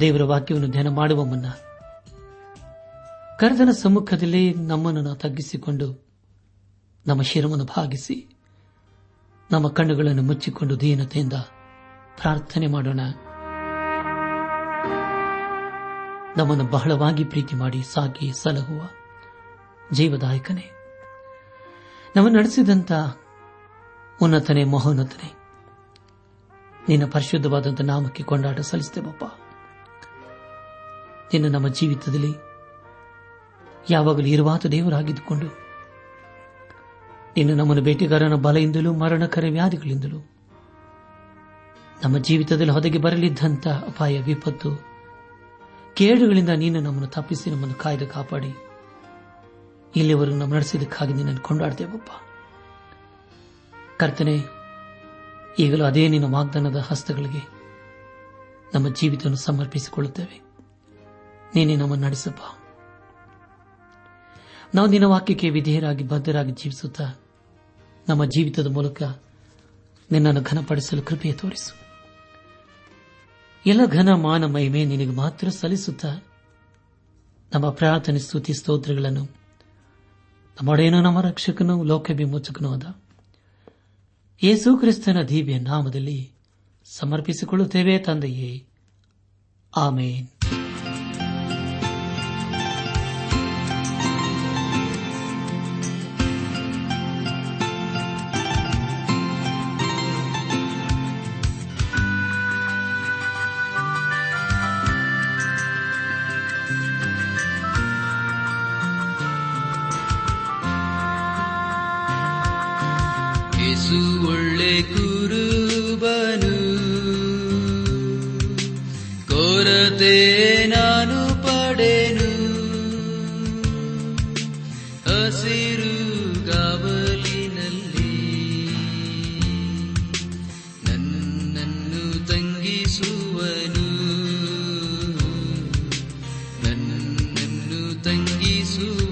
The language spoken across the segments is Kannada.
ದೇವರ ವಾಕ್ಯವನ್ನು ಧ್ಯಾನ ಮಾಡುವ ಮುನ್ನ ಕರ್ತನ ಸಮ್ಮುಖದಲ್ಲಿ ನಮ್ಮನ್ನು ತಗ್ಗಿಸಿಕೊಂಡು ನಮ್ಮ ಶಿರವನ್ನು ಭಾಗಿಸಿ ನಮ್ಮ ಕಣ್ಣುಗಳನ್ನು ಮುಚ್ಚಿಕೊಂಡು ದೀನತೆಯಿಂದ ಪ್ರಾರ್ಥನೆ ಮಾಡೋಣ. ನಮ್ಮನ್ನು ಬಹಳವಾಗಿ ಪ್ರೀತಿ ಮಾಡಿ ಸಾಕಿ ಸಲಹುವ ಜೀವದಾಯಕನೇ. ನಮ್ಮ ನಡೆಸಿದಂತ ಉನ್ನತನೇ, ಮಹೋನ್ನತನೇ, ನಿನ್ನ ಪರಿಶುದ್ಧವಾದಂತಹ ನಾಮಕ್ಕೆ ಕೊಂಡಾಟ ಸಲ್ಲಿಸುತ್ತೇವಪ್ಪ ನಿನ್ನ ನಮ್ಮ ಜೀವಿತದಲ್ಲಿ ಯಾವಾಗಲೂ ಇರುವಾತ ದೇವರಾಗಿದ್ದುಕೊಂಡು, ನಿನ್ನ ನಮ್ಮನ್ನು ಬೇಟೆಗಾರನ ಬಲೆಯಿಂದಲೂ ಮರಣಕರ ವ್ಯಾಧಿಗಳಿಂದಲೂ ನಮ್ಮ ಜೀವಿತದಲ್ಲಿ ಹೊದಗೆ ಬರಲಿದ್ದಂಥ ಅಪಾಯ, ವಿಪತ್ತು, ಕೇಡುಗಳಿಂದ ನೀನು ನಮ್ಮನ್ನು ತಪ್ಪಿಸಿ ನಮ್ಮನ್ನು ಕಾಯ್ದು ಕಾಪಾಡಿ. ಇಲ್ಲಿವರೆಗೂ ನಮ್ಮ ನಡೆಸಿದ್ದಕ್ಕಾಗಿ ನಿನ್ನನ್ನು ಕೊಂಡಾಡ್ತೇವಪ್ಪ. ಕರ್ತನೆ, ಈಗಲೂ ಅದೇ ನಿನ್ನ ವಾಗ್ದಾನದ ಹಸ್ತಗಳಿಗೆ ನಮ್ಮ ಜೀವಿತವನ್ನು ಸಮರ್ಪಿಸಿಕೊಳ್ಳುತ್ತೇವೆ. ನೀನೇ ನಮ್ಮನ್ನು ನಡೆಸಪ್ಪ. ನಾವು ನಿನ್ನ ವಾಕ್ಯಕ್ಕೆ ವಿಧೇಯರಾಗಿ, ಬದ್ಧರಾಗಿ ಜೀವಿಸುತ್ತಾ, ನಮ್ಮ ಜೀವಿತದ ಮೂಲಕ ನಿನ್ನನ್ನು ಘನಪಡಿಸಲು ಕೃಪೆಯ ತೋರಿಸು. ಎಲ್ಲ ಘನ ಮಾನ ಮಹಿಮೆ ನಿನಗೆ ಮಾತ್ರ ಸಲ್ಲಿಸುತ್ತಾ, ನಮ್ಮ ಪ್ರಾರ್ಥನೆ, ಸ್ತುತಿ, ಸ್ತೋತ್ರಗಳನ್ನು ನಮ್ಮೊಡೆಯನು, ನಮ್ಮ ರಕ್ಷಕನು ಲೋಕ ವಿಮೋಚಕನೂ ಆದ ಯೇಸು ಕ್ರಿಸ್ತನ ದಿವ್ಯ ನಾಮದಲ್ಲಿ ಸಮರ್ಪಿಸಿಕೊಳ್ಳುತ್ತೇವೆ ತಂದೆಯೇ. ಆಮೇನ್. Jesus.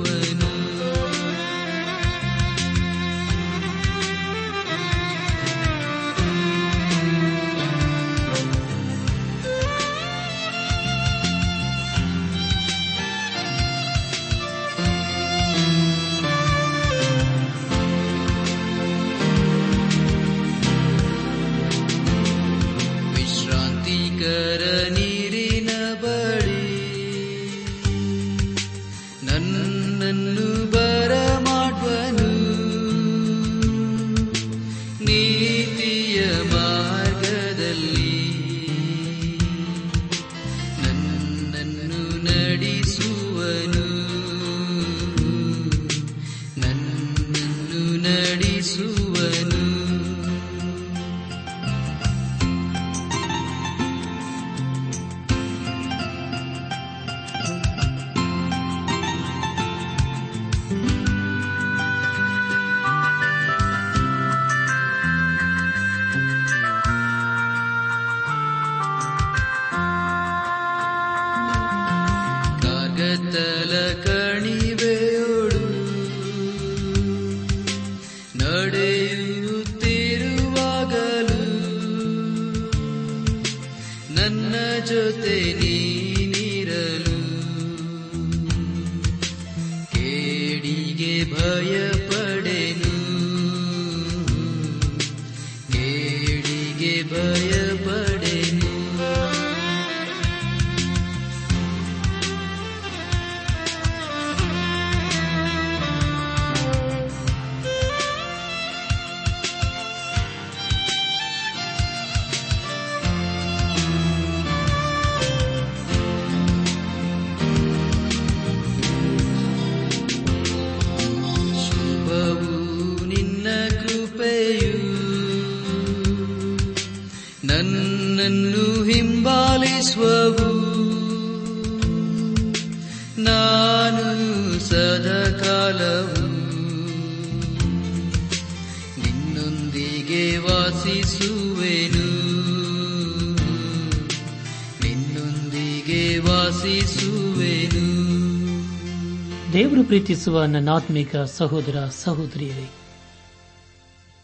ಪ್ರೀತಿಸುವ ನನ್ನಾತ್ಮೀಕ ಸಹೋದರ ಸಹೋದರಿಯರೇ,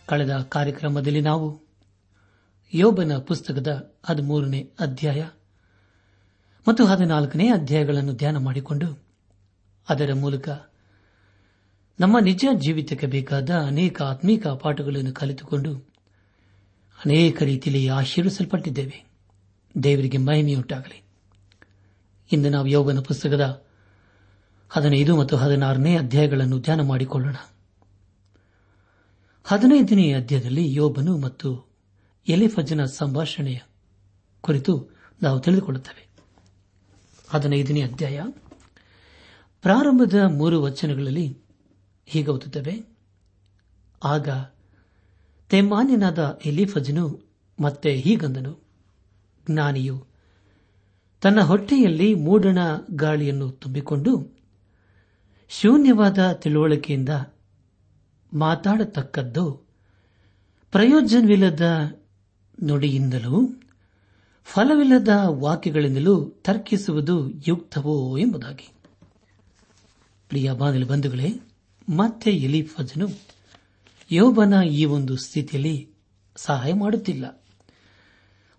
ಕಳೆದ ಕಾರ್ಯಕ್ರಮದಲ್ಲಿ ನಾವು ಯೋಬನ ಪುಸ್ತಕದ ಹದಿಮೂರನೇ ಅಧ್ಯಾಯ ಮತ್ತು ಹದಿನಾಲ್ಕನೇ ಅಧ್ಯಾಯಗಳನ್ನು ಧ್ಯಾನ ಮಾಡಿಕೊಂಡು ಅದರ ಮೂಲಕ ನಮ್ಮ ನಿಜ ಜೀವಿತಕ್ಕೆ ಬೇಕಾದ ಅನೇಕ ಆತ್ಮೀಕ ಪಾಠಗಳನ್ನು ಕಲಿತುಕೊಂಡು ಅನೇಕ ರೀತಿಯಲ್ಲಿ ಆಶೀರ್ವಿಸಲ್ಪಟ್ಟಿದ್ದೇವೆ. ದೇವರಿಗೆ ಮಹಿಮೆಯುಂಟಾಗಲಿ. ಇಂದು ನಾವು ಯೋಗನ ಪುಸ್ತಕದ ಹದಿನೈದು ಮತ್ತು ಹದಿನಾರನೇ ಅಧ್ಯಾಯಗಳನ್ನು ಧ್ಯಾನ ಮಾಡಿಕೊಳ್ಳೋಣ. ಹದಿನೈದನೇ ಅಧ್ಯಾಯದಲ್ಲಿ ಯೋಬನು ಮತ್ತು ಎಲಿಫಜನ ಸಂಭಾಷಣೆಯ ಕುರಿತು ನಾವು ತಿಳಿದುಕೊಳ್ಳುತ್ತೇವೆ. ಹದಿನೈದನೇ ಅಧ್ಯಾಯ. ಪ್ರಾರಂಭದ ಮೂರು ವಚನಗಳಲ್ಲಿ ಹೀಗೆ ಓದುತ್ತವೆ. ಆಗ ತೆಮ್ಮಾನ್ಯನಾದ ಎಲಿಫಜನು ಮತ್ತೆ ಹೀಗಂದನು. ಜ್ಞಾನಿಯು ತನ್ನ ಹೊಟ್ಟೆಯಲ್ಲಿ ಮೂಡಣ ಗಾಳಿಯನ್ನು ತುಂಬಿಕೊಂಡು ಶೂನ್ಯವಾದ ತಿಳುವಳಿಕೆಯಿಂದ ಮಾತಾಡತಕ್ಕದ್ದು ಪ್ರಯೋಜನವಿಲ್ಲದ ನುಡಿಯಿಂದಲೂ ಫಲವಿಲ್ಲದ ವಾಕ್ಯಗಳಿಂದಲೂ ತರ್ಕಿಸುವುದು ಯುಕ್ತವೋ ಎಂಬುದಾಗಿ. ಪ್ರಿಯ ಬಾಗಿಲು ಬಂಧುಗಳೇ, ಮತ್ತೆ ಎಲಿಫಜನು ಯೋಬನ ಈ ಒಂದು ಸ್ಥಿತಿಯಲ್ಲಿ ಸಹಾಯ ಮಾಡುತ್ತಿಲ್ಲ.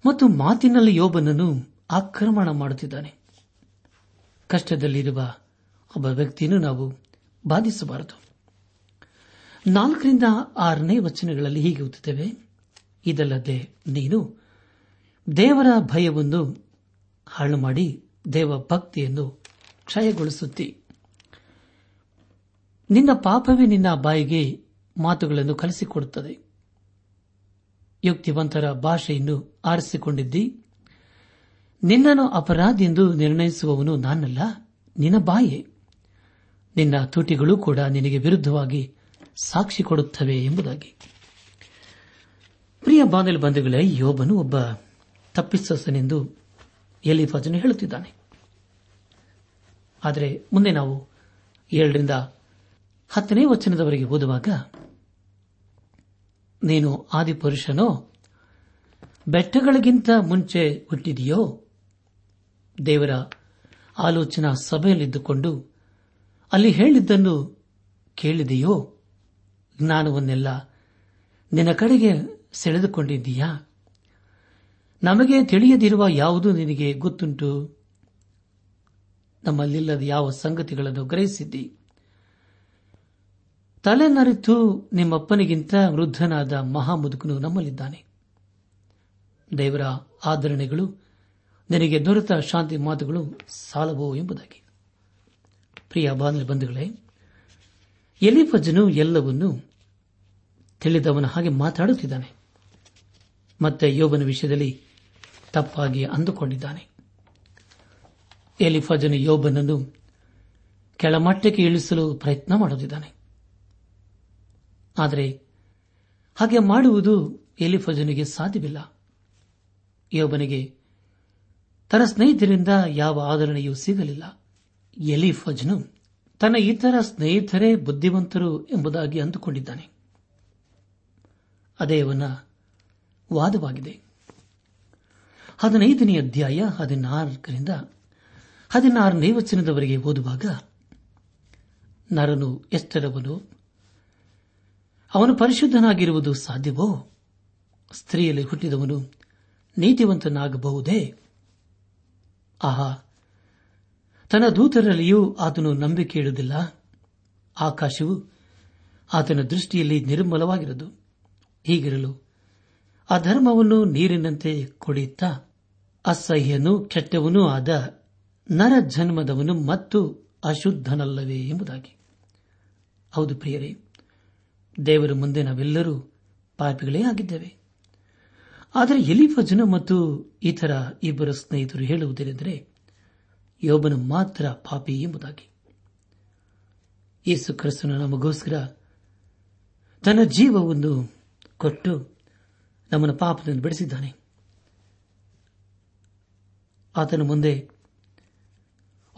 ಮತ್ತು ಮಾತಿನಲ್ಲಿ ಯೋಬನನ್ನು ಆಕ್ರಮಣ ಮಾಡುತ್ತಿದ್ದಾನೆ. ಕಷ್ಟದಲ್ಲಿರುವ ಒಬ್ಬ ವ್ಯಕ್ತಿಯನ್ನು ನಾವು ಬಾಧಿಸಬಾರದು. ನಾಲ್ಕರಿಂದ ಆರನೇ ವಚನಗಳಲ್ಲಿ ಹೀಗೆ ಓದುತ್ತೇವೆ, ಇದಲ್ಲದೆ ನೀನು ದೇವರ ಭಯವನ್ನು ಹಾಳು ಮಾಡಿ ದೇವ ಭಕ್ತಿಯನ್ನು ಕ್ಷಯಗೊಳಿಸುತ್ತಿ. ನಿನ್ನ ಪಾಪವೇ ನಿನ್ನ ಬಾಯಿಗೆ ಮಾತುಗಳನ್ನು ಕಲಿಸಿಕೊಡುತ್ತದೆ. ಯುಕ್ತಿವಂತರ ಭಾಷೆಯನ್ನು ಆರಿಸಿಕೊಂಡಿದ್ದಿ. ನಿನ್ನನ್ನು ಅಪರಾಧಿ ಎಂದು ನಿರ್ಣಯಿಸುವವನು ನಾನಲ್ಲ, ನಿನ್ನ ಬಾಯೇ. ನಿನ್ನ ತುಟಿಗಳು ಕೂಡ ನಿನಗೆ ವಿರುದ್ಧವಾಗಿ ಸಾಕ್ಷಿ ಕೊಡುತ್ತವೆ ಎಂಬುದಾಗಿ. ಪ್ರಿಯ ಬಾಂಧವ ಬಂಧುಗಳೇ, ಯೋಬನು ಒಬ್ಬ ತಪ್ಪಿಸನೆಂದು ಎಲಿಫಾಜನು ಹೇಳುತ್ತಿದ್ದಾನೆ. ಆದರೆ ಮುಂದೆ ನಾವು ಏಳರಿಂದ ಹತ್ತನೇ ವಚನದವರೆಗೆ ಓದುವಾಗ, ನೀನು ಆದಿಪುರುಷನೋ, ಬೆಟ್ಟಗಳಿಗಿಂತ ಮುಂಚೆ ಹುಟ್ಟಿದೆಯೋ, ದೇವರ ಆಲೋಚನಾ ಸಭೆಯಲ್ಲಿದ್ದುಕೊಂಡು ಅಲ್ಲಿ ಹೇಳಿದ್ದನ್ನು ಕೇಳಿದೆಯೋ? ಜ್ಞಾನವನ್ನೆಲ್ಲ ನಿನ್ನ ಕಡೆಗೆ ಸೆಳೆದುಕೊಂಡಿದ್ದೀಯಾ? ನಮಗೆ ತಿಳಿಯದಿರುವ ಯಾವುದು ನಿನಗೆ ಗೊತ್ತುಂಟು? ನಮ್ಮಲ್ಲಿಲ್ಲದ ಯಾವ ಸಂಗತಿಗಳನ್ನು ಗ್ರಹಿಸಿದ್ದಿ? ತಲೆನರಿತು ನಿಮ್ಮಪ್ಪನಿಗಿಂತ ವೃದ್ಧನಾದ ಮಹಾಮುದುಕನು ನಮ್ಮಲ್ಲಿದ್ದಾನೆ. ದೇವರ ಆಧರಣೆಗಳು ನಿನಗೆ ದೊರೆತ ಶಾಂತಿ ಮಾತುಗಳು ಸಾಲವೋ ಎಂಬುದಾಗಿ. ಪ್ರಿಯ ಬಂಧುಗಳೇ ಎಲಿಫಜನು ಎಲ್ಲವನ್ನೂ ತಿಳಿದವನ ಹಾಗೆ ಮಾತಾಡುತ್ತಿದ್ದಾನೆ. ಮತ್ತೆ ಯೋಬನ ವಿಷಯದಲ್ಲಿ ತಪ್ಪಾಗಿ ಅಂದುಕೊಂಡಿದ್ದಾನೆ. ಎಲಿಫಜನು ಯೋಬನನ್ನು ಕೆಳಮಟ್ಟಕ್ಕೆ ಇಳಿಸಲು ಪ್ರಯತ್ನ ಮಾಡುತ್ತಿದ್ದಾನೆ. ಆದರೆ ಹಾಗೆ ಮಾಡುವುದು ಎಲಿಫಜನಿಗೆ ಸಾಧ್ಯವಿಲ್ಲ. ಯೋಬನಿಗೆ ತನ್ನ ಸ್ನೇಹಿತರಿಂದ ಯಾವ ಆಧರಣೆಯೂ ಸಿಗಲಿಲ್ಲ. ಎಲಿಫಜನು ತನ್ನ ಇತರ ಸ್ನೇಹಿತರೇ ಬುದ್ಧಿವಂತರು ಎಂಬುದಾಗಿ ಅಂದುಕೊಂಡಿದ್ದಾನೆ. ಅದೇ ಅವನ ವಾದವಾಗಿದೆ. ಹದಿನೈದನೇ ಅಧ್ಯಾಯ ಹದಿನಾಲ್ಕರಿಂದ ಹದಿನಾರನೇ ವಚನದವರೆಗೆ ಓದುವಾಗ, ನರನು ಎಷ್ಟರವನು ಅವನು ಪರಿಶುದ್ಧನಾಗಿರುವುದು ಸಾಧ್ಯವೋ? ಸ್ತ್ರೀಯಲ್ಲಿ ಹುಟ್ಟಿದವನು ನೀತಿವಂತನಾಗಬಹುದೇ? ಆಹಾ ತನ್ನ ದೂತರಲ್ಲಿಯೂ ಆತನು ನಂಬಿಕೆ ಇಡುವುದಿಲ್ಲ. ಆಕಾಶವು ಆತನ ದೃಷ್ಟಿಯಲ್ಲಿ ನಿರ್ಮಲವಾಗಿರದು. ಹೀಗಿರಲು ಆ ಧರ್ಮವನ್ನು ನೀರಿನಂತೆ ಕುಡಿಯುತ್ತಾ, ಅಸಹ್ಯನೂ ಕೆಟ್ಟವನೂ ಆದ ನರ ಜನ್ಮದವನು ಮತ್ತು ಅಶುದ್ಧನಲ್ಲವೇ ಎಂಬುದಾಗಿ. ಹೌದು ಪ್ರಿಯರೇ, ದೇವರ ಮುಂದೆ ನಾವೆಲ್ಲರೂ ಪಾಪಿಗಳೇ ಆಗಿದ್ದೇವೆ. ಆದರೆ ಎಲಿಫಜನ ಮತ್ತು ಇತರ ಇಬ್ಬರ ಸ್ನೇಹಿತರು ಹೇಳುವುದೇನೆಂದರೆ ಯೋಬನು ಮಾತ್ರ ಪಾಪಿ ಎಂಬುದಾಗಿ. ಯೇಸು ಕ್ರಿಸ್ತನು ನಮಗೋಸ್ಕರ ತನ್ನ ಜೀವವನ್ನು ಕೊಟ್ಟು ನಮ್ಮನ್ನು ಪಾಪದಿಂದ ಬಿಡಿಸಿದ್ದಾನೆ. ಆತನ ಮುಂದೆ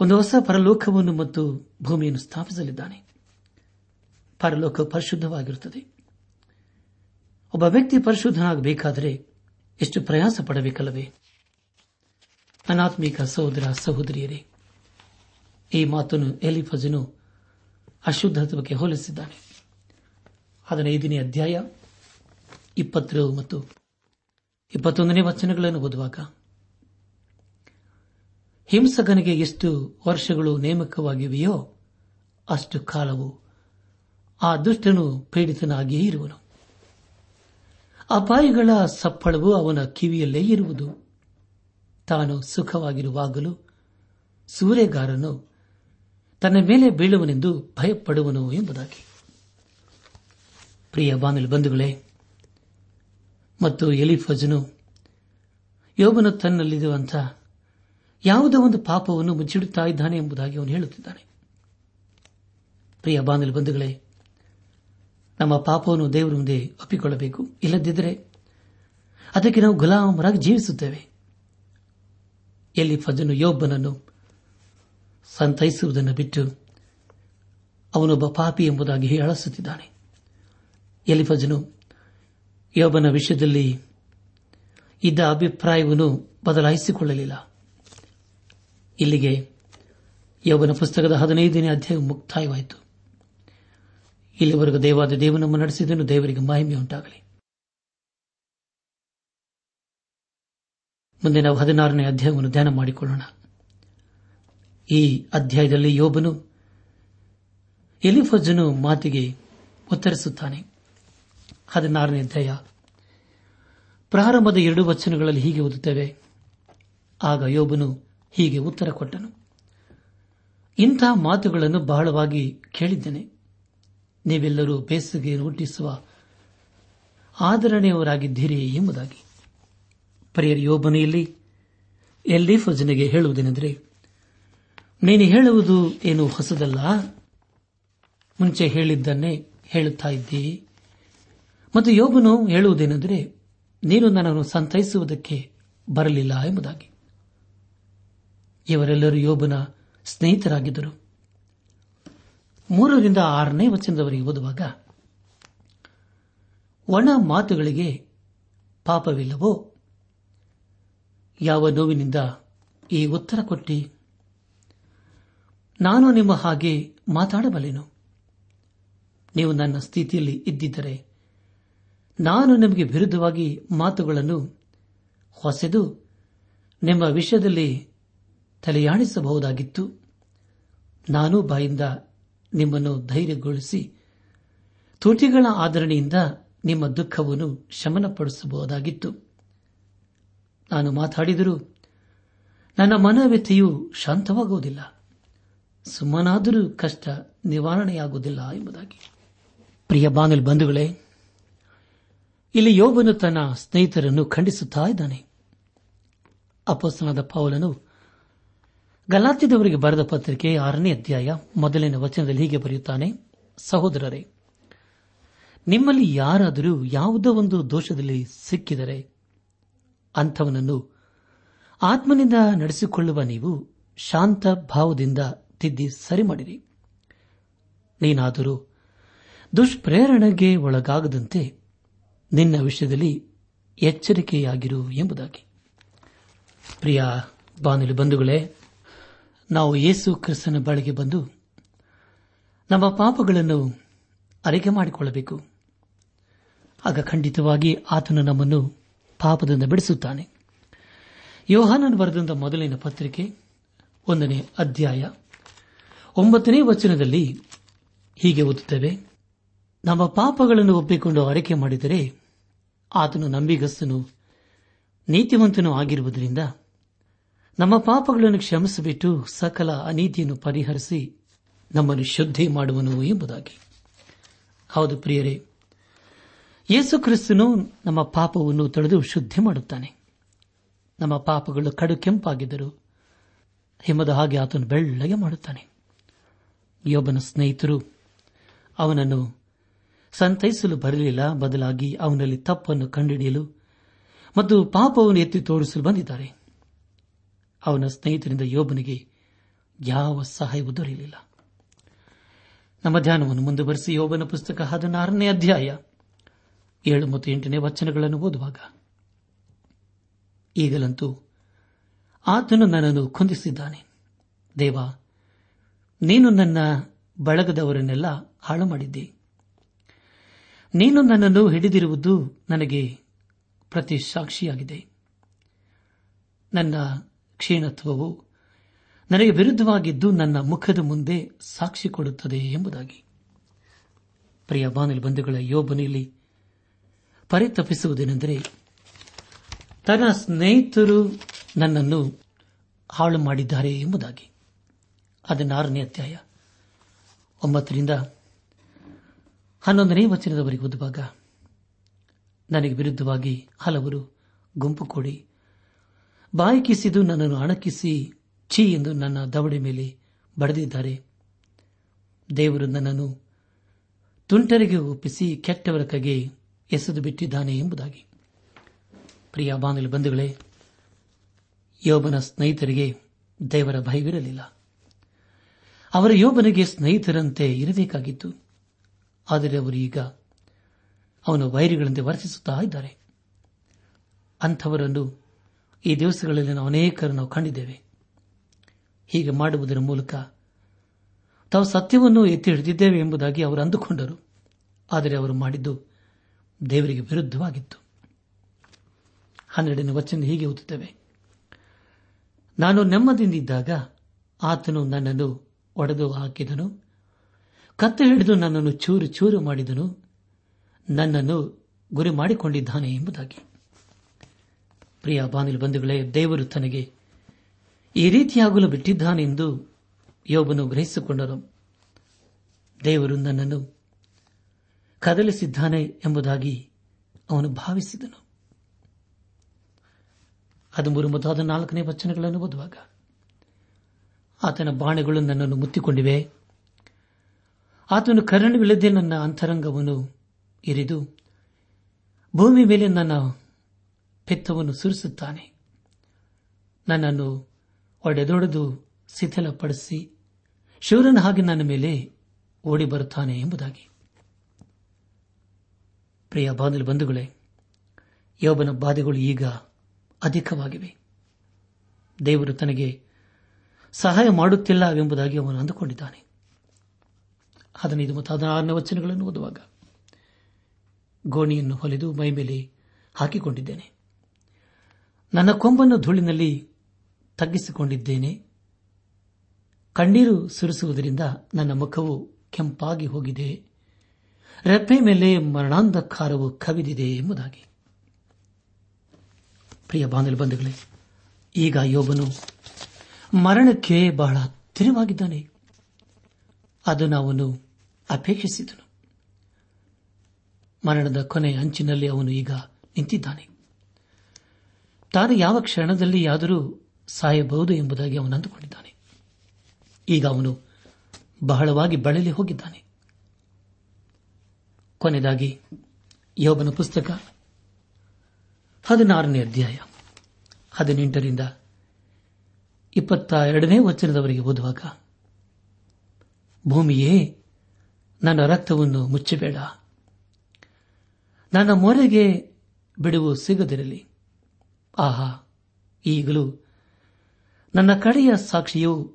ಒಂದು ಹೊಸ ಪರಲೋಕವನ್ನು ಮತ್ತು ಭೂಮಿಯನ್ನು ಸ್ಥಾಪಿಸಲಿದ್ದಾನೆ. ಪರಲೋಕ ಪರಿಶುದ್ಧವಾಗಿರುತ್ತದೆ. ಒಬ್ಬ ವ್ಯಕ್ತಿ ಪರಿಶುದ್ಧನಾಗಬೇಕಾದರೆ ಎಷ್ಟು ಪ್ರಯಾಸ ಪಡಬೇಕಲ್ಲವೇ? ಅನಾತ್ಮಿಕ ಸಹೋದರ ಸಹೋದರಿಯರೇ, ಈ ಮಾತನ್ನು ಎಲಿಫಜನು ಅಶುದ್ಧತ್ವಕ್ಕೆ ಹೋಲಿಸಿದ್ದಾನೆ. ಹದಿನೈದನೇ ಅಧ್ಯಾಯ, ಇಪ್ಪತ್ತೇಳು ಮತ್ತು ಇಪ್ಪತ್ತೊಂದನೇ ವಚನಗಳನ್ನು ಓದುವಾಗ, ಹಿಂಸಕನಿಗೆ ಎಷ್ಟು ವರ್ಷಗಳು ನೇಮಕವಾಗಿವೆಯೋ ಅಷ್ಟು ಕಾಲವು ಆ ದುಷ್ಟನು ಪೀಡಿತನಾಗಿಯೇ ಇರುವನು. ಅಪಾಯಗಳ ಸಪ್ಪಳವು ಅವನ ಕಿವಿಯಲ್ಲೇ ಇರುವುದು. ತಾನು ಸುಖವಾಗಿರುವಾಗಲೂ ಸೂರ್ಯಗಾರನು ತನ್ನ ಮೇಲೆ ಬೀಳುವನೆಂದು ಭಯಪಡುವನು ಎಂಬುದಾಗಿ. ಪ್ರಿಯ ಬಾನುಲಿ ಬಂಧುಗಳೇ, ಮತ್ತು ಎಲಿಫಜನು ಯೋಬನು ತನ್ನಲ್ಲಿರುವಂತಹ ಯಾವುದೋ ಒಂದು ಪಾಪವನ್ನು ಮುಚ್ಚಿಡುತ್ತಾ ಇದ್ದಾನೆ ಎಂಬುದಾಗಿ ಅವನು ಹೇಳುತ್ತಿದ್ದಾನೆ. ಪ್ರಿಯ ಬಾನುಲಿ ಬಂಧುಗಳೇ, ನಮ್ಮ ಪಾಪವನ್ನು ದೇವರ ಮುಂದೆ ಒಪ್ಪಿಕೊಳ್ಳಬೇಕು. ಇಲ್ಲದಿದ್ದರೆ ಅದಕ್ಕೆ ನಾವು ಗುಲಾಮರಾಗಿ ಜೀವಿಸುತ್ತೇವೆ. ಎಲ್ಲಿ ಫಜನು ಯೋಬ್ಬನನ್ನು ಸಂತೈಸುವುದನ್ನು ಬಿಟ್ಟು ಅವನೊಬ್ಬ ಪಾಪಿ ಎಂಬುದಾಗಿ ಹೇಳಸುತ್ತಿದ್ದಾನೆ ಎಲಿಫಜನು ಯೋಬನ ವಿಷಯದಲ್ಲಿ ಇದ್ದ ಅಭಿಪ್ರಾಯವನ್ನು ಬದಲಾಯಿಸಿಕೊಳ್ಳಲಿಲ್ಲ. ಇಲ್ಲಿಗೆ ಯೋಬನ ಪುಸ್ತಕದ ಹದಿನೈದನೇ ಅಧ್ಯಾಯ ಮುಕ್ತಾಯವಾಯಿತು. ಇಲ್ಲಿವರೆಗೂ ದೇವಾದ ದೇವನನ್ನು ನಡೆಸಿದನು ದೇವರಿಗೆ ಮಹಿಮೆ ಮುಂದೆ ನಾವು ಹದಿನಾರನೇ ಅಧ್ಯಾಯವನ್ನು ಧ್ಯಾನ ಮಾಡಿಕೊಳ್ಳೋಣ. ಈ ಅಧ್ಯಾಯದಲ್ಲಿ ಯೋಬನು ಎಲಿಫಜನು ಮಾತಿಗೆ ಉತ್ತರಿಸುತ್ತಾನೆ. ಹದಿನಾರನೇ ಅಧ್ಯಾಯ. ಪ್ರಾರಂಭದ ಎರಡು ವಚನಗಳಲ್ಲಿ ಹೀಗೆ ಓದುತ್ತೇವೆ. ಆಗ ಯೋಬನು ಹೀಗೆ ಉತ್ತರ ಕೊಟ್ಟನು. ಇಂತಹ ಮಾತುಗಳನ್ನು ಬಹಳವಾಗಿ ಕೇಳಿದ್ದೇನೆ. ನೀವೆಲ್ಲರೂ ಬೇಸಿಗೆ ಹುಟ್ಟಿಸುವ ಆದರಣೆಯವರಾಗಿದ್ದೀರಿ ಎಂಬುದಾಗಿ. ಪರಿಯರ್ ಎಲ್ಲಿ ಫಜನೆಗೆ ಹೇಳುವುದೇನೆಂದರೆ, ನೀನು ಹೇಳುವುದು ಏನು ಹೊಸದಲ್ಲ? ಮುಂಚೆ ಹೇಳಿದ್ದನ್ನೇ ಹೇಳುತ್ತಾ ಇದ್ದೀ. ಮತ್ತು ಯೋಗನು ಹೇಳುವುದೇನೆಂದರೆ, ನೀನು ನನ್ನನ್ನು ಸಂತೈಸುವುದಕ್ಕೆ ಬರಲಿಲ್ಲ ಎಂಬುದಾಗಿ. ಇವರೆಲ್ಲರೂ ಯೋಬನ ಸ್ನೇಹಿತರಾಗಿದ್ದರು. ಮೂರರಿಂದ ಆರನೇ ವಚನದವರೆಗೆ ಓದುವಾಗ, ಒಣ ಮಾತುಗಳಿಗೆ ಪಾಪವಿಲ್ಲವೋ? ಯಾವ ನೋವಿನಿಂದ ಈ ಉತ್ತರ ಕೊಟ್ಟಿ, ನಾನು ನಿಮ್ಮ ಹಾಗೆ ಮಾತಾಡಬಲ್ಲೆನು. ನೀವು ನನ್ನ ಸ್ಥಿತಿಯಲ್ಲಿ ಇದ್ದಿದ್ದರೆ ನಾನು ನಿಮಗೆ ವಿರುದ್ಧವಾಗಿ ಮಾತುಗಳನ್ನು ಹೊಸೆದು ನಿಮ್ಮ ವಿಷಯದಲ್ಲಿ ತಲೆಯಾಣಿಸಬಹುದಾಗಿತ್ತು ನಾನು ಬಾಯಿಂದ ನಿಮ್ಮನ್ನು ಧೈರ್ಯಗೊಳಿಸಿ ತುಟಿಗಳ ಆಧರಣೆಯಿಂದ ನಿಮ್ಮ ದುಃಖವನ್ನು ಶಮನಪಡಿಸಬಹುದಾಗಿತ್ತು. ನಾನು ಮಾತಾಡಿದರೂ ನನ್ನ ಮನವ್ಯಥೆಯು ಶಾಂತವಾಗುವುದಿಲ್ಲ. ಸುಮ್ಮನಾದರೂ ಕಷ್ಟ ನಿವಾರಣೆಯಾಗುವುದಿಲ್ಲ ಎಂಬುದಾಗಿ. ಪ್ರಿಯ ಬಾನಲ್ ಬಂಧುಗಳೇ, ಇಲ್ಲಿ ಯೋಬನು ತನ್ನ ಸ್ನೇಹಿತರನ್ನು ಖಂಡಿಸುತ್ತಾ ಇದ್ದಾನೆ. ಅಪೋಸ್ತನಾದ ಪೌಲನು ಗಲಾತ್ಯದವರಿಗೆ ಬರೆದ ಪತ್ರಿಕೆ ಆರನೇ ಅಧ್ಯಾಯ ಮೊದಲಿನ ವಚನದಲ್ಲಿ ಹೀಗೆ ಬರೆಯುತ್ತಾನೆ, ಸಹೋದರರೇ, ನಿಮ್ಮಲ್ಲಿ ಯಾರಾದರೂ ಯಾವುದೋ ಒಂದು ದೋಷದಲ್ಲಿ ಸಿಕ್ಕಿದರೆ ಅಂಥವನನ್ನು ಆತ್ಮನಿಂದ ನಡೆಸಿಕೊಳ್ಳುವ ನೀವು ಶಾಂತ ಭಾವದಿಂದ ತಿದ್ದಿ ಸರಿ ಮಾಡಿರಿ ನೀನಾದರೂ ದುಷ್ಪ್ರೇರಣೆಗೆ ಒಳಗಾಗದಂತೆ ನಿನ್ನ ವಿಷಯದಲ್ಲಿ ಎಚ್ಚರಿಕೆಯಾಗಿರು ಎಂಬುದಾಗಿ. ಪ್ರಿಯ ಬಾನುಲಿ ಬಂಧುಗಳೇ, ನಾವು ಯೇಸು ಕ್ರಿಸ್ತನ ಬಳಿಗೆ ಬಂದು ನಮ್ಮ ಪಾಪಗಳನ್ನು ಅರಿಕೆ ಮಾಡಿಕೊಳ್ಳಬೇಕು. ಆಗ ಖಂಡಿತವಾಗಿ ಆತನು ನಮ್ಮನ್ನು ಪಾಪದಿಂದ ಬಿಡಿಸುತ್ತಾನೆ. ಯೋಹಾನನ್ ಬರೆದಂತ ಮೊದಲಿನ ಪತ್ರಿಕೆ ಒಂದನೇ ಅಧ್ಯಾಯ ಒಂಬತ್ತನೇ ವಚನದಲ್ಲಿ ಹೀಗೆ ಓದುತ್ತೇವೆ. ನಮ್ಮ ಪಾಪಗಳನ್ನು ಒಪ್ಪಿಕೊಂಡು ಅರಿಕೆ ಮಾಡಿದರೆ ಆತನು ನಂಬಿಗಸ್ತನು ನೀತಿವಂತನೂ ಆಗಿರುವುದರಿಂದ ನಮ್ಮ ಪಾಪಗಳನ್ನು ಕ್ಷಮಿಸಿಬಿಟ್ಟು ಸಕಲ ಅನೀತಿಯನ್ನು ಪರಿಹರಿಸಿ ನಮ್ಮನ್ನು ಶುದ್ಧಿ ಮಾಡುವನು ಎಂಬುದಾಗಿ. ಹೌದು ಪ್ರಿಯರೇ ಯೇಸು ಕ್ರಿಸ್ತನು ನಮ್ಮ ಪಾಪವನ್ನು ತೊಳೆದು ಶುದ್ಧಿ ಮಾಡುತ್ತಾನೆ. ನಮ್ಮ ಪಾಪಗಳು ಕಡು ಕೆಂಪಾಗಿದ್ದರು ಹಿಮದ ಹಾಗೆ ಆತನು ಬೆಳ್ಳಗೆ ಮಾಡುತ್ತಾನೆ. ಯೋಬನ ಸ್ನೇಹಿತರು, ಅವನನ್ನು ಸಂತೈಸಲು ಬರಲಿಲ್ಲ, ಬದಲಾಗಿ ಅವನಲ್ಲಿ ತಪ್ಪನ್ನು ಕಂಡುಹಿಡಿಯಲು ಮತ್ತು ಪಾಪವನ್ನು ಎತ್ತಿ ತೋರಿಸಲು ಬಂದಿದ್ದಾರೆ. ಅವನ ಸ್ನೇಹಿತರಿಂದ ಯೋಬನಿಗೆ ಯಾವ ಸಹಾಯವೂ ದೊರೆಯಲಿಲ್ಲ. ನಮ್ಮ ಧ್ಯಾನವನ್ನು ಮುಂದುವರೆಸಿ ಯೋಬನ ಪುಸ್ತಕ ಹದಿನಾರನೇ ಅಧ್ಯಾಯ. ಏಳು ಮತ್ತು ಎಂಟನೇ ವಚನಗಳನ್ನು ಓದುವಾಗ. ಈಗಲಂತೂ ಆತನು ನನ್ನನ್ನು ಕುಂದಿಸಿದ್ದಾನೆ. ದೇವ, ನೀನು ನನ್ನ ಬಳಗದವರನ್ನೆಲ್ಲ ಹಾಳು ಮಾಡಿದ್ದೆ ನೀನು ನನ್ನನ್ನು ಹಿಡಿದಿರುವುದು ನನಗೆ ಪ್ರತಿ ಸಾಕ್ಷಿಯಾಗಿದೆ ನನ್ನ ಕ್ಷೀಣತ್ವವು ನನಗೆ ವಿರುದ್ಧವಾಗಿದ್ದು ನನ್ನ ಮುಖದ ಮುಂದೆ ಸಾಕ್ಷಿ ಕೊಡುತ್ತದೆ ಎಂಬುದಾಗಿ. ಪ್ರಿಯ ಬಾನಲಿ ಬಂಧುಗಳ, ಯೋಬನಲ್ಲಿ ಪರಿತಪಿಸುವುದೇನೆಂದರೆ ತನ್ನ ಸ್ನೇಹಿತರು ನನ್ನನ್ನು ಹಾಳು ಮಾಡಿದ್ದಾರೆ ಎಂಬುದಾಗಿ. ಅದನ್ನಾರನೇ ಅಧ್ಯಾಯ ಒಂಬತ್ತರಿಂದ ಹನ್ನೊಂದನೇ ವಚನದವರೆಗೆ ಓದುವಾಗ ನನಗೆ ವಿರುದ್ಧವಾಗಿ ಹಲವರು ಗುಂಪು ಕೊಡಿ ಬಾಯಿಕಿಸಿದು ನನ್ನನ್ನು ಅಣಕಿಸಿ, ಛೀ ಎಂದು ನನ್ನ ದವಡೆ ಮೇಲೆ ಬಡದಿದ್ದಾರೆ. ದೇವರು ನನ್ನನ್ನು ತುಂಟರಿಗೆ ಒಪ್ಪಿಸಿ ಕೆಟ್ಟವರ ಕಗೆ ಎಸೆದು ಬಿಟ್ಟಿದ್ದಾನೆ ಎಂಬುದಾಗಿ. ಪ್ರಿಯ ಬಾನಲಿ ಬಂಧುಗಳೇ, ಯೋಬನ ಸ್ನೇಹಿತರಿಗೆ ದೇವರ ಭಯವಿರಲಿಲ್ಲ. ಅವರ ಯೋಬನಿಗೆ ಸ್ನೇಹಿತರಂತೆ ಇರಬೇಕಾಗಿತ್ತು. ಆದರೆ ಅವರು ಈಗ ಅವನ ವೈರಿಗಳಂತೆ ವರ್ತಿಸುತ್ತಾ ಇದ್ದಾರೆ. ಅಂಥವರನ್ನು ಈ ದಿವಸಗಳಲ್ಲಿ ನಾವು ಅನೇಕರು ನಾವು ಕಂಡಿದ್ದೇವೆ. ಹೀಗೆ ಮಾಡುವುದರ ಮೂಲಕ ತಾವು ಸತ್ಯವನ್ನು ಎತ್ತಿ ಹಿಡಿದಿದ್ದೇವೆ ಎಂಬುದಾಗಿ ಅವರು ಅಂದುಕೊಂಡರು. ಆದರೆ ಅವರು ಮಾಡಿದ್ದು ದೇವರಿಗೆ ವಿರುದ್ಧವಾಗಿತ್ತು. ಹನ್ನೆರಡನೇ ವಚನ ಹೀಗೆ ಓದುತ್ತೇವೆ. ನಾನು ನೆಮ್ಮದಿಯಿಂದಿದ್ದಾಗ ಆತನು ನನ್ನನ್ನು ಒಡೆದು ಹಾಕಿದನು. ಕತ್ತು ಹಿಡಿದು ನನ್ನನ್ನು ಚೂರು ಚೂರು ಮಾಡಿದನು. ನನ್ನನ್ನು ಗುರಿ ಮಾಡಿಕೊಂಡಿದ್ದಾನೆ ಎಂಬುದಾಗಿ. ಪ್ರಿಯ ಬಾನಿಲು ಬಂಧುಗಳೇ, ದೇವರು ತನಗೆ ಈ ರೀತಿಯಾಗಲು ಬಿಟ್ಟಿದ್ದಾನೆಂದು ಯೋಬನು ಗ್ರಹಿಸಿಕೊಂಡನು. ದೇವರು ನನ್ನನ್ನು ಕದಲಿಸಿದ್ದಾನೆ ಎಂಬುದಾಗಿ ಅವನು ಭಾವಿಸಿದನು. ಹದಿಮೂರು ಮತ್ತು ಹದಿನಾಲ್ಕನೇ ವಚನಗಳನ್ನು ಓದುವಾಗ, ಆತನ ಬಾಣೆಗಳು ನನ್ನನ್ನು ಮುತ್ತಿಕೊಂಡಿವೆ. ಆತನು ಕರುಣವಿಲ್ಲದೆ ನನ್ನ ಅಂತರಂಗವನ್ನು ಇರಿದು ಭೂಮಿ ಮೇಲೆ ನನ್ನ ಪೆತ್ತವನ್ನು ಸುರಿಸುತ್ತಾನೆ. ನನ್ನನ್ನು ಒಡೆದೊಡೆದು ಶಿಥಿಲಪಡಿಸಿ ಶಿವರನ ಹಾಗೆ ನನ್ನ ಮೇಲೆ ಓಡಿ ಬರುತ್ತಾನೆ ಎಂಬುದಾಗಿ. ಪ್ರಿಯ ಬಾಂಧಲು ಬಂಧುಗಳೇ, ಯೋಬನ ಬಾಧೆಗಳು ಈಗ ಅಧಿಕವಾಗಿವೆ. ದೇವರು ತನಗೆ ಸಹಾಯ ಮಾಡುತ್ತಿಲ್ಲ ಎಂಬುದಾಗಿ ಅವನು ಅಂದುಕೊಂಡಿದ್ದಾನೆ. ಹದಿನೈದು ಮತ್ತು ಹದಿನಾರನೇ ವಚನಗಳನ್ನು ಓದುವಾಗ ಗೋಣಿಯನ್ನು ಹೊಲಿದು ಮೈಮೇಲೆ ಹಾಕಿಕೊಂಡಿದ್ದೇನೆ. ನನ್ನ ಕೊಂಬನ್ನು ಧೂಳಿನಲ್ಲಿ ತಗ್ಗಿಸಿಕೊಂಡಿದ್ದೇನೆ. ಕಣ್ಣೀರು ಸುರಿಸುವುದರಿಂದ ನನ್ನ ಮುಖವು ಕೆಂಪಾಗಿ ಹೋಗಿದೆ. ರೆಪ್ಪೆ ಮೇಲೆ ಮರಣಾಂಧಕಾರವು ಕವಿದಿದೆ ಎಂಬುದಾಗಿ. ಪ್ರಿಯ ಬಂಧುಗಳೇ, ಈಗ ಯೋಬನು ಮರಣಕ್ಕೆ ಬಹಳ ಹತ್ತಿರವಾಗಿದ್ದಾನೆ. ಅದನ್ನು ಅವನು ಅಪೇಕ್ಷಿಸಿದನು. ಮರಣದ ಕೊನೆಯ ಅಂಚಿನಲ್ಲಿ ಅವನು ಈಗ ನಿಂತಿದ್ದಾನೆ. ತಾನು ಯಾವ ಕ್ಷಣದಲ್ಲಿ ಯಾದರೂ ಸಾಯಬಹುದು ಎಂಬುದಾಗಿ ಅವನು ಅಂದುಕೊಂಡಿದ್ದಾನೆ. ಈಗ ಅವನು ಬಹಳವಾಗಿ ಬಳಲಿ ಹೋಗಿದ್ದಾನೆ. ಕೊನೆಯದಾಗಿ ಯೋಬನ ಪುಸ್ತಕ ಹದಿನಾರನೇ ಅಧ್ಯಾಯ ಹದಿನೆಂಟರಿಂದ ಇಪ್ಪತ್ತ ಎರಡನೇ ವಚನದವರೆಗೆ ಓದುವಾಗ, ಭೂಮಿಯೇ, ನನ್ನ ರಕ್ತವನ್ನು ಮುಚ್ಚಬೇಡ. ನನ್ನ ಮೊರೆಗೆ ಬಿಡುವು ಸಿಗದಿರಲಿ. ಆಹಾ, ಈಗಲೂ ನನ್ನ ಕಡೆಯ ಸಾಕ್ಷಿಯು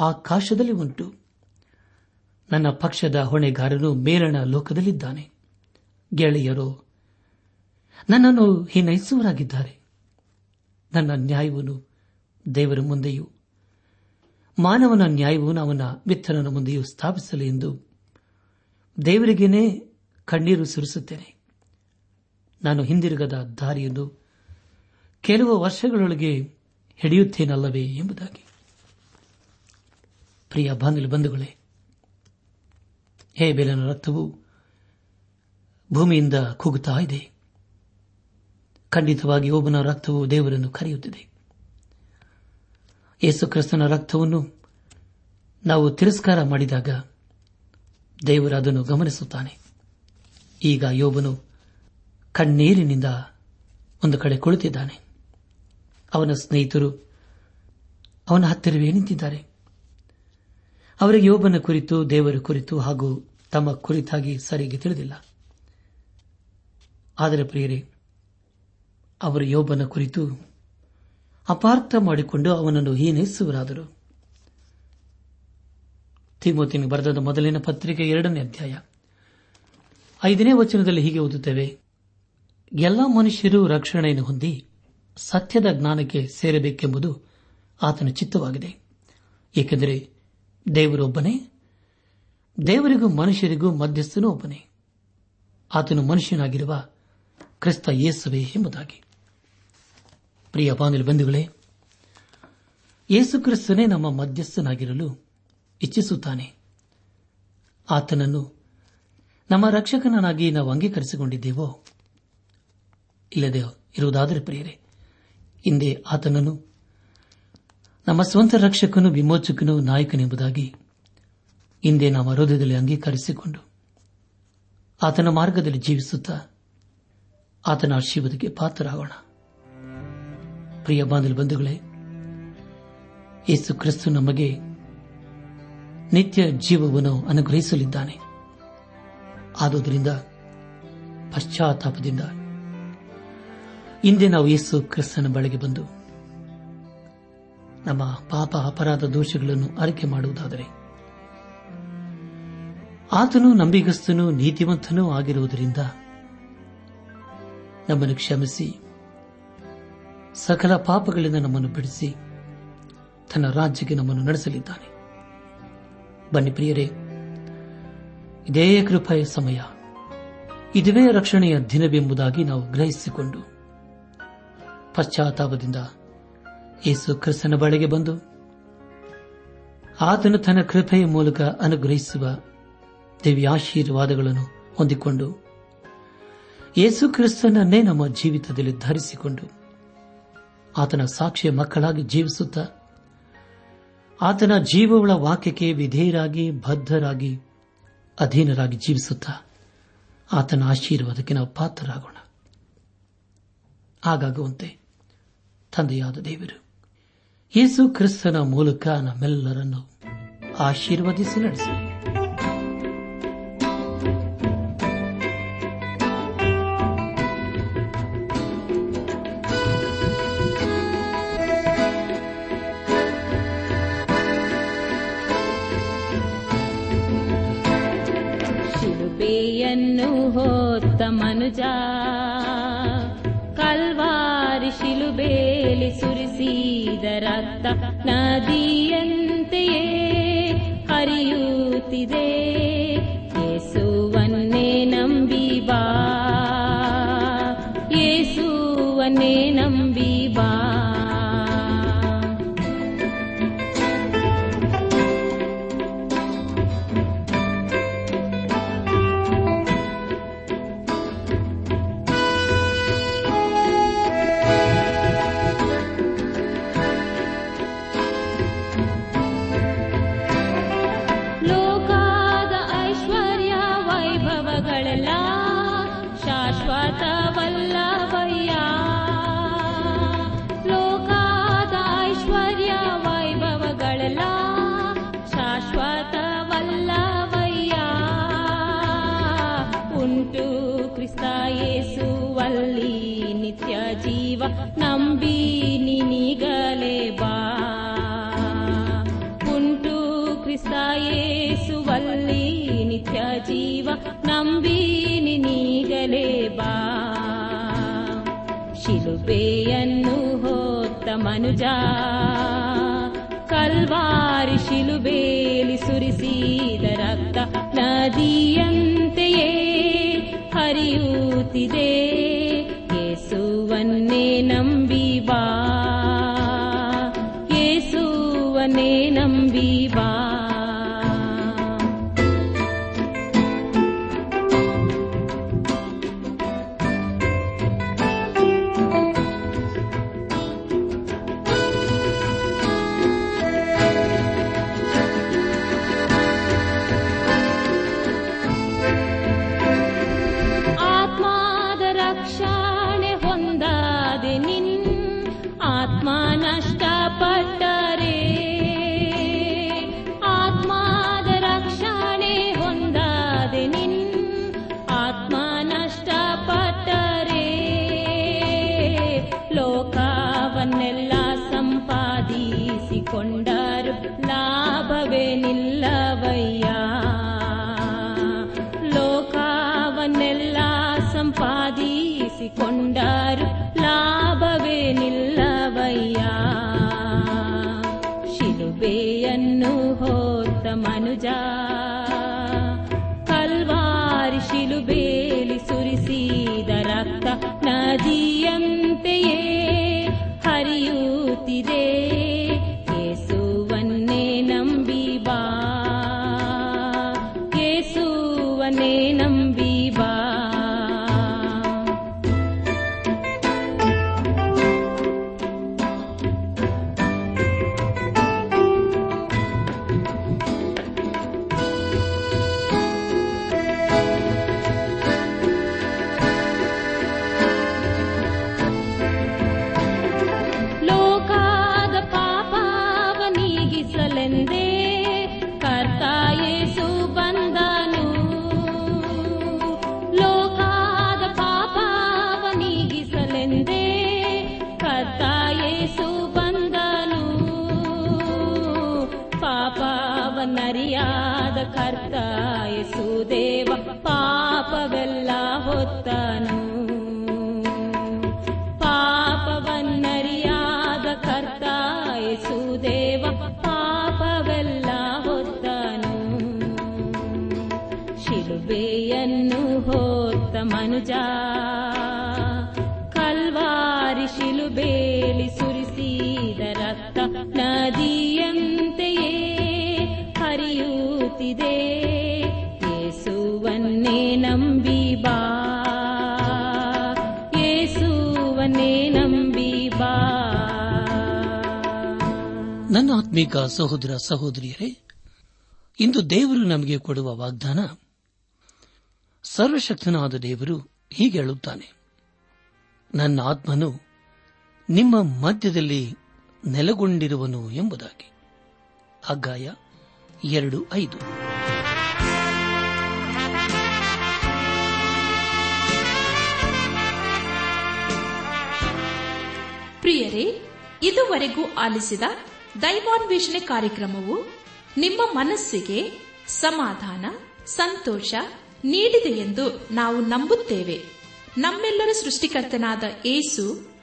ಆಕಾಶದಲ್ಲಿ ಉಂಟು. ನನ್ನ ಪಕ್ಷದ ಹೊಣೆಗಾರನು ಮೇಲಣ ಲೋಕದಲ್ಲಿದ್ದಾನೆ. ಗೆಳೆಯರು, ನನ್ನನ್ನು ಹಿನ್ನೈಸುವರಾಗಿದ್ದಾರೆ ನನ್ನ ನ್ಯಾಯವನ್ನು ದೇವರ ಮುಂದೆಯೂ, ಮಾನವನ ನ್ಯಾಯವನ್ನು ಅವನ ಮಿತ್ರನ ಮುಂದೆಯೂ ಸ್ಥಾಪಿಸಲಿ ಎಂದು ದೇವರಿಗೇನೆ ಕಣ್ಣೀರು ಸುರಿಸುತ್ತೇನೆ. ನಾನು ಹಿಂದಿರುಗದ ದಾರಿಯನ್ನು ಕೆಲವು ವರ್ಷಗಳೊಳಗೆ ಹಿಡಿಯುತ್ತೇನಲ್ಲವೇ ಎಂಬುದಾಗಿ. ಪ್ರಿಯ ಬಂಧುಗಳೇ ಹೇ ಬೇಲನ ರಕ್ತವು ಭೂಮಿಯಿಂದ ಕೂಗುತ್ತಾ ಇದೆ. ಖಂಡಿತವಾಗಿ ಒಬ್ಬನ ರಕ್ತವು ದೇವರನ್ನು ಕರೆಯುತ್ತಿದೆ. ಯೇಸು ಕ್ರಿಸ್ತನ ರಕ್ತವನ್ನು ನಾವು ತಿರಸ್ಕಾರ ಮಾಡಿದಾಗ ದೇವರು ಅದನ್ನು ಗಮನಿಸುತ್ತಾನೆ. ಈಗ ಯೋಬನು ಕಣ್ಣೀರಿನಿಂದ ಒಂದು ಕಡೆ ಕುಳಿತಿದ್ದಾನೆ. ಅವನ ಸ್ನೇಹಿತರು ಅವನ ಹತ್ತಿರವೇ ನಿಂತಿದ್ದಾರೆ. ಅವರಿಗೆ ಯೋಬನ ಕುರಿತು, ದೇವರ ಕುರಿತು ಹಾಗೂ ತಮ್ಮ ಕುರಿತಾಗಿ ಸರಿಗೆ ತಿಳಿದಿಲ್ಲ. ಆದರೆ ಪ್ರಿಯರೇ, ಅವರ ಯೋಬನ ಕುರಿತು ಅಪಾರ್ಥ ಮಾಡಿಕೊಂಡು ಅವನನ್ನು ಹೀನೈಸುವರಾದರು. ತಿಮೋತಿನ ಬರೆದ ಮೊದಲಿನ ಪತ್ರಿಕೆ ಎರಡನೇ ಅಧ್ಯಾಯ. ಐದನೇ ವಚನದಲ್ಲಿ ಹೀಗೆ ಓದುತ್ತೇವೆ, ಎಲ್ಲ ಮನುಷ್ಯರು ರಕ್ಷಣೆಯನ್ನು ಹೊಂದಿ ಸತ್ಯದ ಜ್ಞಾನಕ್ಕೆ ಸೇರಬೇಕೆಂಬುದು ಆತನ ಚಿತ್ತವಾಗಿದೆ. ಏಕೆಂದರೆ ದೇವರೊಬ್ಬನೇ, ದೇವರಿಗೂ ಮನುಷ್ಯರಿಗೂ ಮಧ್ಯಸ್ಥನೂ ಒಬ್ಬನೇ. ಆತನು ಮನುಷ್ಯನಾಗಿರುವ ಕ್ರಿಸ್ತ ಯೇಸುವೆ ಎಂಬುದಾಗಿ. ಪ್ರಿಯ ಬಾನಿಲು ಬಂಧುಗಳೇ ಯೇಸು ಕ್ರಿಸ್ತನೇ ನಮ್ಮ ಮಧ್ಯಸ್ಥನಾಗಿರಲು ಇಚ್ಛಿಸುತ್ತಾನೆ. ಆತನನ್ನು ನಮ್ಮ ರಕ್ಷಕನನ್ನಾಗಿ ನಾವು ಅಂಗೀಕರಿಸಿಕೊಂಡಿದ್ದೇವೋ? ಇಲ್ಲದೆ ಇರುವುದಾದರೆ ಪ್ರಿಯರೇ, ಹಿಂದೆ ಆತನನ್ನು ನಮ್ಮ ಸ್ವಂತ ರಕ್ಷಕನು ವಿಮೋಚಕನು ನಾಯಕನೆಂಬುದಾಗಿ ಹಿಂದೆ ನಾವು ಹೃದಯದಲ್ಲಿ ಅಂಗೀಕರಿಸಿಕೊಂಡು ಆತನ ಮಾರ್ಗದಲ್ಲಿ ಜೀವಿಸುತ್ತಾ ಆತನ ಆಶೀರ್ವಾದಕ್ಕೆ ಪಾತ್ರರಾಗೋಣ. ಪ್ರಿಯ ಬಾಂಧವ ಬಂಧುಗಳೇ ಯೇಸು ಕ್ರಿಸ್ತು ನಮಗೆ ನಿತ್ಯ ಜೀವವನ್ನು ಅನುಗ್ರಹಿಸಲಿದ್ದಾನೆ. ಆದುದರಿಂದ ಪಶ್ಚಾತ್ತಾಪದಿಂದ ಹಿಂದೆ ನಾವು ಯೇಸು ಕ್ರಿಸ್ತನ ಬಳಿಗೆ ಬಂದು ನಮ್ಮ ಪಾಪ ಅಪರಾಧ ದೋಷಗಳನ್ನು ಅರಿಕೆ ಮಾಡುವುದಾದರೆ. ಆತನು ನಂಬಿಗಸ್ತನು ನೀತಿವಂತನೂ ಆಗಿರುವುದರಿಂದ ನಮ್ಮನ್ನು ಕ್ಷಮಿಸಿ, ಸಕಲ ಪಾಪಗಳಿಂದ ನಮ್ಮನ್ನು ಬಿಡಿಸಿ ತನ್ನ ರಾಜ್ಯಕ್ಕೆ ನಮ್ಮನ್ನು ನಡೆಸಲಿದ್ದಾನೆ. ಬನ್ನಿ ಪ್ರಿಯರೇ, ಇದೇ ಕೃಪೆಯ ಸಮಯ. ಇದುವೇ ರಕ್ಷಣೆಯ ದಿನವೆಂಬುದಾಗಿ ನಾವು ಗ್ರಹಿಸಿಕೊಂಡು ಪಶ್ಚಾತ್ತಾಪದಿಂದ ಯೇಸು ಕ್ರಿಸ್ತನ ಬಳಿಗೆ ಬಂದು, ಆತನು ತನ್ನ ಕೃಪೆಯ ಮೂಲಕ ಅನುಗ್ರಹಿಸುವ ದಿವ್ಯಾಶೀರ್ವಾದಗಳನ್ನು ಹೊಂದಿಕೊಂಡು, ಯೇಸು ಕ್ರಿಸ್ತನನ್ನೇ ನಮ್ಮ ಜೀವಿತದಲ್ಲಿ ಧರಿಸಿಕೊಂಡು, ಆತನ ಸಾಕ್ಷಿಯ ಮಕ್ಕಳಾಗಿ ಜೀವಿಸುತ್ತಾ, ಆತನ ಜೀವಗಳ ವಾಕ್ಯಕ್ಕೆ ವಿಧೇಯರಾಗಿ, ಬದ್ಧರಾಗಿ, ಅಧೀನರಾಗಿ ಜೀವಿಸುತ್ತಾ, ಆತನ ಆಶೀರ್ವಾದಕ್ಕೆ ನಾವು ಪಾತ್ರರಾಗೋಣ. ಹಾಗಾಗುವಂತೆ, ತಂದೆಯಾದ ದೇವರು ಯೇಸು ಕ್ರಿಸ್ತನ ಮೂಲಕ ನಮ್ಮೆಲ್ಲರನ್ನು ಆಶೀರ್ವದಿಸಿ ನಡೆಸಲಿ ಶಿಲುಬೆಯನ್ನು ಹೊತ್ತ ಮನುಜ ಕಲ್ವಾರಿ ಶಿಲುಬೇಲಿ ಸುರಿಸಿದ ರಕ್ತ ನದಿಯಂತೆಯೇ ಹರಿಯುತ್ತಿದೆ. गला शाश्वत वल्लया श्लोकादाैश्वर्य वैभवगला शाश्वत वल्लवया पुन्तु कृता ये सुवल्ली नित्यजीव नम्बी ಶಿಲುಬೆಯನ್ನು ಹೋತ್ತ ಮನುಜ. ಕಲ್ವಾರಿ ಶಿಲುಬೇಲಿ ಸುರಿಸಿದ ರಕ್ತ ನದಿಯಂತೆಯೇ ಹರಿಯುತ್ತಿದೆ. ಯೇಸುವನ್ನೇ ನಂಬಿ ಶಿಲುಬೆಯನ್ನು ಹೋತ ಮನುಜ. ಕಲ್ವಾರಿ ಶಿಲುಬೇಲಿ ಸುರಿಸಿದ ರಕ್ತ ನದಿಯಂತೆಯೇ ಕರ್ತ ಯೇಸು ಬಂದನು. ಪಾಪವನ್ನರಿಯಾದ ಕರ್ತಾಯೇಸು ದೇವ, ಪಾಪವೆಲ್ಲ ಹೊತ್ತನು. ಪಾಪವನ್ನರಿಯಾದ ಕರ್ತಾಯೇಸು ದೇವ, ಪಾಪವೆಲ್ಲ ಹೊತ್ತನು. ಶಿಲುಬೆಯನ್ನು ಹೊತ್ತ ಮನುಜ ನದಿಯಂತೆಯೇ ಹರಿಯುತ್ತಿದೆ. ಯೇಸುವನ್ನೇ ನಂಬಿ ಬಾ. ಯೇಸುವನ್ನೇ ನಂಬಿ ಬಾ. ನನ್ನ ಆತ್ಮೀಕ ಸಹೋದರ ಸಹೋದರಿಯರೇ, ಇಂದು ದೇವರು ನಮಗೆ ಕೊಡುವ ವಾಗ್ದಾನ, ಸರ್ವಶಕ್ತನಾದ ದೇವರು ಹೀಗೆ ಹೇಳುತ್ತಾನೆ. ನನ್ನ ಆತ್ಮನು ನಿಮ್ಮ ಮಧ್ಯದಲ್ಲಿ ನೆಲೆಗೊಂಡಿರುವನು ಎಂಬುದಾಗಿ. ಅಗ್ಗಾಯ ಎರಡು ಐದು. ಪ್ರಿಯರೇ, ಇದುವರೆಗೂ ಆಲಿಸಿದ ದೈವಾನ್ವೇಷಣೆ ಕಾರ್ಯಕ್ರಮವು ನಿಮ್ಮ ಮನಸ್ಸಿಗೆ ಸಮಾಧಾನ, ಸಂತೋಷ ನೀಡಿದೆ ಎಂದು ನಾವು ನಂಬುತ್ತೇವೆ. ನಮ್ಮೆಲ್ಲರ ಸೃಷ್ಟಿಕರ್ತನಾದ ಏಸು